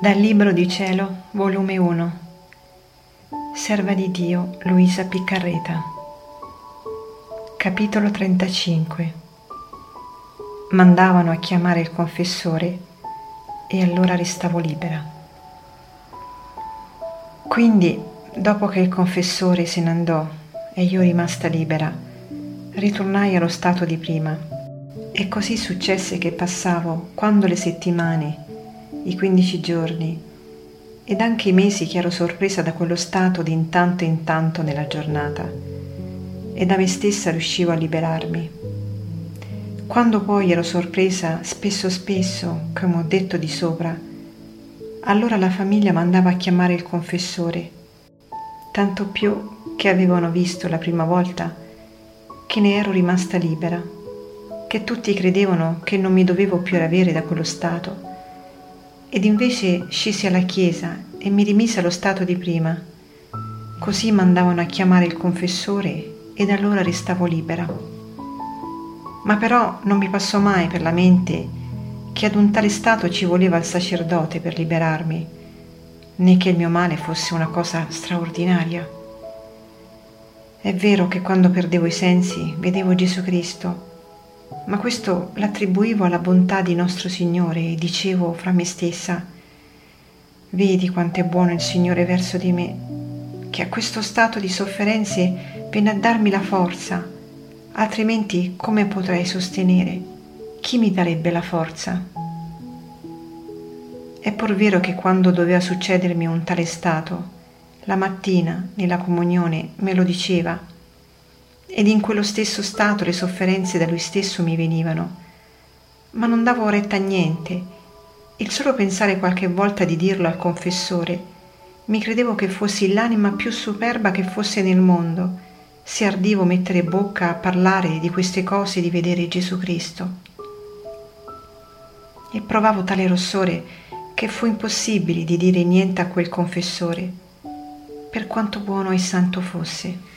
Dal Libro di Cielo, volume 1, Serva di Dio Luisa Piccarreta, capitolo 35. Mandavano a chiamare il confessore e allora restavo libera. Quindi, dopo che il confessore se ne andò e io rimasta libera, ritornai allo stato di prima. E così successe che passavo, quando le settimane i 15 giorni. Ed anche i mesi che ero sorpresa da quello stato di intanto in tanto nella giornata. E da me stessa riuscivo a liberarmi. Quando poi ero sorpresa spesso spesso, come ho detto di sopra, allora la famiglia mandava a chiamare il confessore, tanto più che avevano visto la prima volta che ne ero rimasta libera, che tutti credevano che non mi dovevo più avere da quello stato ed invece scesi alla chiesa e mi rimise allo stato di prima. Così mandavano a chiamare il confessore ed allora restavo libera. Ma però non mi passò mai per la mente che ad un tale stato ci voleva il sacerdote per liberarmi, né che il mio male fosse una cosa straordinaria. È vero che quando perdevo i sensi vedevo Gesù Cristo ma questo l'attribuivo alla bontà di nostro Signore e dicevo fra me stessa, vedi quanto è buono il Signore verso di me, che a questo stato di sofferenze venne a darmi la forza, altrimenti come potrei sostenere? Chi mi darebbe la forza? È pur vero che quando doveva succedermi un tale stato, la mattina nella comunione me lo diceva, ed in quello stesso stato le sofferenze da lui stesso mi venivano, ma non davo retta a niente. Il solo pensare qualche volta di dirlo al confessore, mi credevo che fossi l'anima più superba che fosse nel mondo, se ardivo mettere bocca a parlare di queste cose di vedere Gesù Cristo. E provavo tale rossore che fu impossibile di dire niente a quel confessore, per quanto buono e santo fosse.